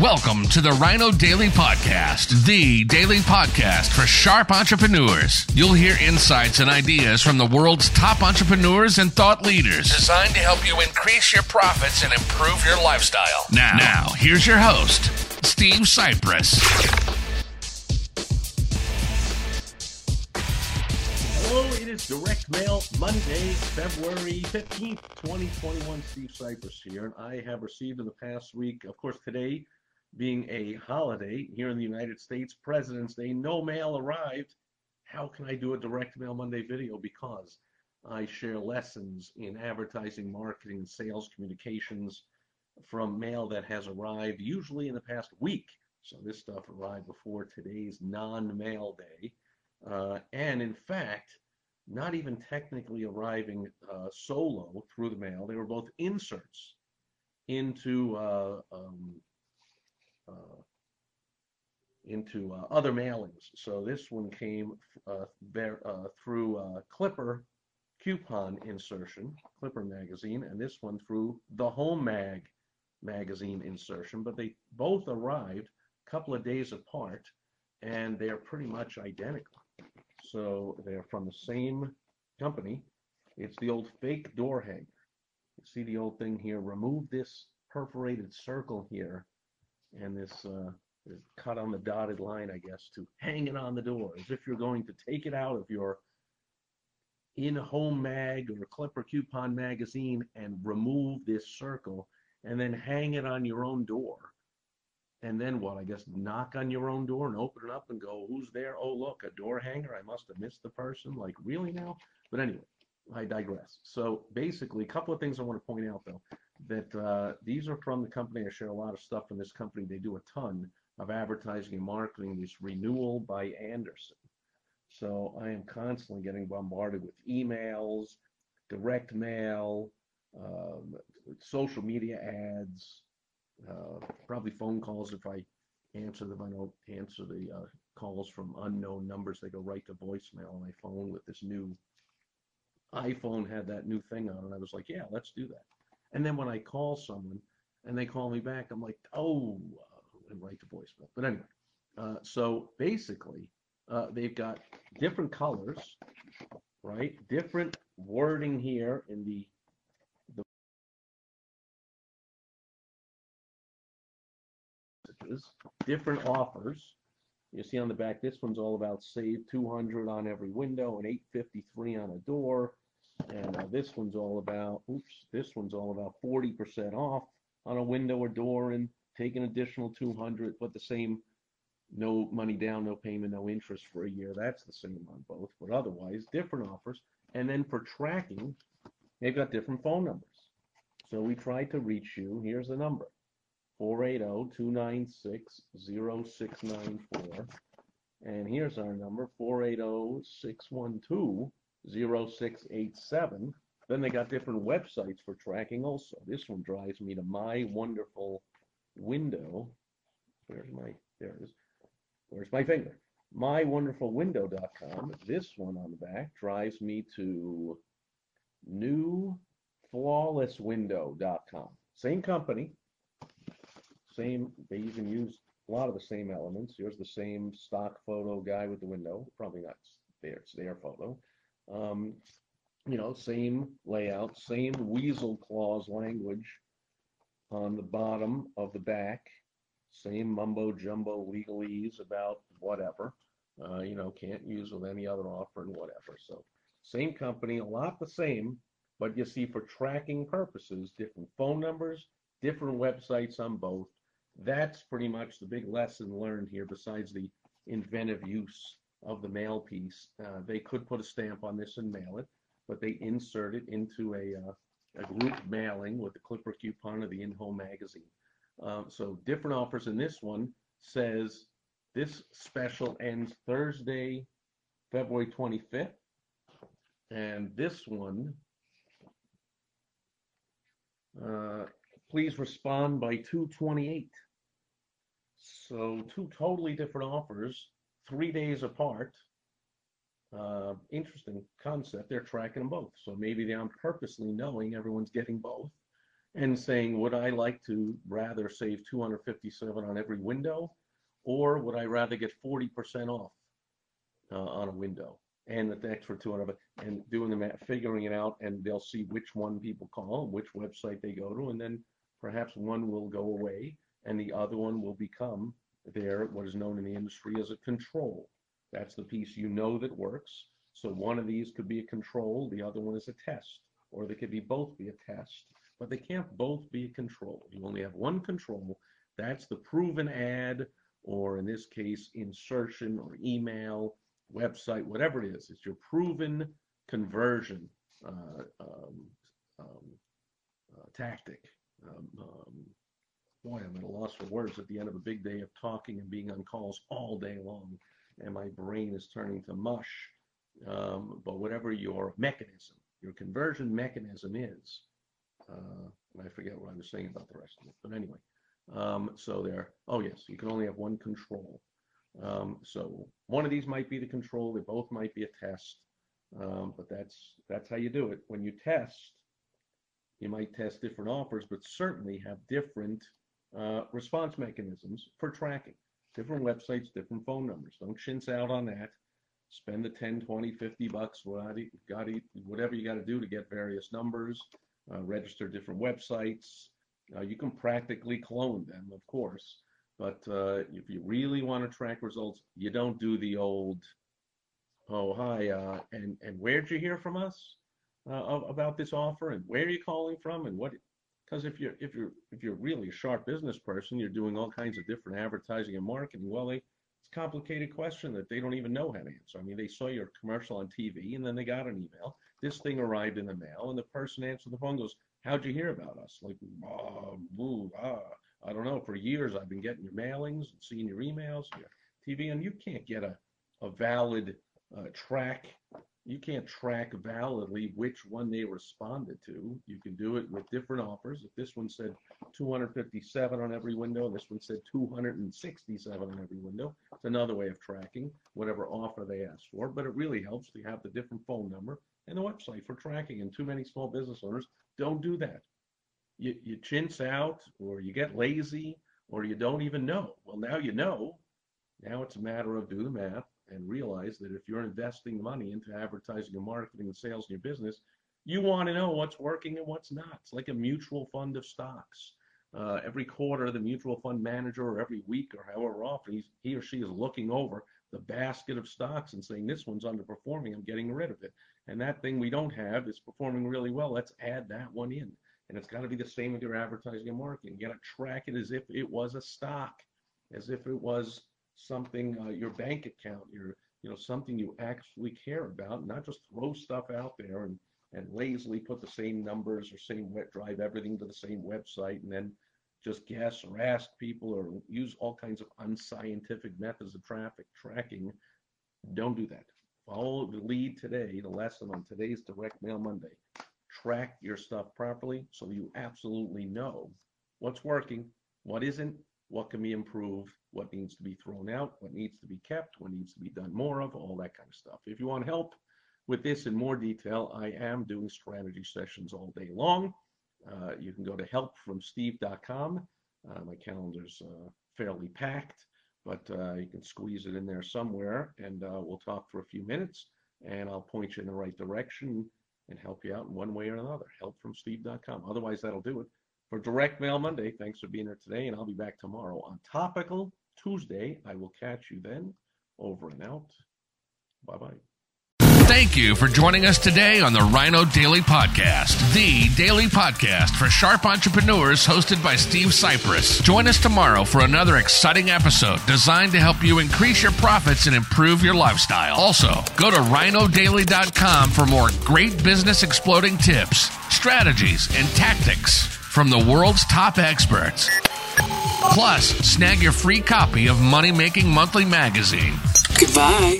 Welcome to the Rhino Daily Podcast, the daily podcast for sharp entrepreneurs. You'll hear insights and ideas from the world's top entrepreneurs and thought leaders designed to help you increase your profits and improve your lifestyle. Now, now here's your host, Steve Sipress. Hello, it is Direct Mail Monday, February 15th, 2021. Steve Sipress here, and I have received in the past week, of course, today being a holiday here in the United States, President's Day, no mail arrived. How can I do a Direct Mail Monday video? Because I share lessons in advertising, marketing, sales communications from mail that has arrived usually in the past week. So this stuff arrived before today's non-mail day. Uh, and in fact, not even technically arriving uh, solo through the mail. They were both inserts into uh, um, into uh, other mailings. So this one came uh, there through Clipper coupon insertion, Clipper magazine, and this one through the Home Mag magazine insertion. But they both arrived a couple of days apart, and they're pretty much identical. So they're from the same company. It's the old fake door hanger. You see the old thing here. Remove this perforated circle here and this uh, is cut on the dotted line, I guess, to hang it on the door, as if you're going to take it out of your in-home mag or Clipper coupon magazine and remove this circle and then hang it on your own door. And then what? I guess knock on your own door and open it up and go, who's there? Oh, look, a door hanger. I must have missed the person. Like, really now? But anyway, I digress. So basically, a couple of things I want to point out, though that uh, these are from the company. I share a lot of stuff from this company. They do a ton of advertising and marketing. This renewal by Andersen. So I am constantly getting bombarded with emails, direct mail, um, social media ads, uh, probably phone calls if I answer them. I don't answer the uh, calls from unknown numbers. They go right to voicemail on my phone with this new iPhone had that new thing on, and I was like, yeah, let's do that. And then when I call someone and they call me back, I'm like, oh, and right to voicemail. But anyway, uh, so basically, uh, they've got different colors, right? Different wording here in the the different offers. You see on the back, this one's all about save 200 on every window and 853 on a door. And uh, this one's all about, oops, this one's all about 40% off on a window or door and take an additional 200, but the same, no money down, no payment, no interest for a year. That's the same on both, but otherwise different offers. And then for tracking, they've got different phone numbers. So we tried to reach you. Here's the number. 480-296-0694. And here's our number, 480-612 0687. Then they got different websites for tracking also. This one drives me to my wonderful window. Where's my, there it is. Where's my finger? MyWonderfulWindow.com. This one on the back drives me to NewFlawlessWindow.com. Same company, same, they even use a lot of the same elements. Here's the same stock photo guy with the window. Probably not there, it's their photo. Um, you know, same layout, same weasel clause language on the bottom of the back, same mumbo jumbo legalese about whatever. Uh, you know, can't use with any other offer and whatever. So, same company, a lot the same, but you see for tracking purposes, different phone numbers, different websites on both. That's pretty much the big lesson learned here, besides the inventive use of the mail piece. Uh, they could put a stamp on this and mail it, but they insert it into a, uh, a group mailing with the Clipper coupon of the in-home magazine. Uh, so different offers in this one says this special ends Thursday, February 25th. And this one, uh, please respond by 228. So two totally different offers three days apart. Uh, interesting concept. They're tracking them both. So maybe they're purposely knowing everyone's getting both. and saying, would I like to rather save 257 on every window, or would I rather get 40% off uh, on a window? And the extra 200, and doing the math, figuring it out, and they'll see which one people call, which website they go to, and then perhaps one will go away, and the other one will become their what is known in the industry as a control. That's the piece you know that works. So one of these could be a control, the other one is a test, or they could be both be a test, but they can't both be a control. You only have one control. That's the proven ad, or in this case, insertion or email, website, whatever it is. It's your proven conversion uh, um, um, uh, tactic. Um, um, boy, I'm at a loss for words at the end of a big day of talking and being on calls all day long, and my brain is turning to mush um, but whatever your mechanism, your conversion mechanism is, uh, and I forget what I was saying about the rest of it, but anyway, um, so there, oh yes, you can only have one control. Um, so one of these might be the control, they both might be a test, um, but that's that's how you do it. When you test, you might test different offers, but certainly have different uh, response mechanisms for tracking. Different websites, different phone numbers. Don't chintz out on that spend the 10, 20, 50 bucks, whatever you got to do to get various numbers, uh, register different websites. Uh, you can practically clone them, of course, but uh, if you really want to track results, you don't do the old, oh, hi, uh, and, and where'd you hear from us about this offer and where are you calling from and what, because if you're, if you're, if you're really a sharp business person, you're doing all kinds of different advertising and marketing, well, they, it's a complicated question that they don't even know how to answer. I mean, they saw your commercial on TV and then they got an email. This thing arrived in the mail, and the person answered the phone goes, How'd you hear about us? Like, ah, boo, ah. I don't know. For years, I've been getting your mailings and seeing your emails, your TV, and you can't get a, a valid uh, track you can't track validly which one they responded to. You can do it with different offers. If this one said 257 on every window, this one said 267 on every window, it's another way of tracking whatever offer they asked for. But it really helps to have the different phone number and the website for tracking. And too many small business owners don't do that. You, you chintz out, or you get lazy, or you don't even know. Well, now you know. Now it's a matter of do the math and realize that if you're investing money into advertising and marketing and sales in your business, you want to know what's working and what's not. It's like a mutual fund of stocks. Uh, every quarter, the mutual fund manager, or every week, or however often he or she is looking over the basket of stocks and saying, This one's underperforming, I'm getting rid of it. And that thing we don't have is performing really well. Let's add that one in. And it's got to be the same with your advertising and marketing. You got to track it as if it was a stock, as if it was something, uh, your bank account, your, you know, something you actually care about, not just throw stuff out there and, and lazily put the same numbers or same web drive everything to the same website and then just guess or ask people or use all kinds of unscientific methods of traffic tracking. Don't do that. Follow the lead today, the lesson on today's Direct Mail Monday. Track your stuff properly so you absolutely know what's working, what isn't, what can be improved, what needs to be thrown out, what needs to be kept, what needs to be done more of, all that kind of stuff. If you want help with this in more detail, I am doing strategy sessions all day long. Uh, you can go to helpfromsteve.com. Uh, my calendar's uh, fairly packed, but uh, you can squeeze it in there somewhere, and uh, we'll talk for a few minutes, and I'll point you in the right direction and help you out in one way or another. Helpfromsteve.com. Otherwise, that'll do it for Direct Mail Monday. Thanks for being here today, and I'll be back tomorrow on Topical Tuesday. I will catch you then. Over and out. Bye bye. Thank you for joining us today on the Rhino Daily Podcast, the daily podcast for sharp entrepreneurs hosted by Steve Sipress. Join us tomorrow for another exciting episode designed to help you increase your profits and improve your lifestyle. Also, go to rhinodaily.com for more great business exploding tips, strategies, and tactics from the world's top experts. Plus, snag your free copy of Money Making Monthly magazine. Goodbye.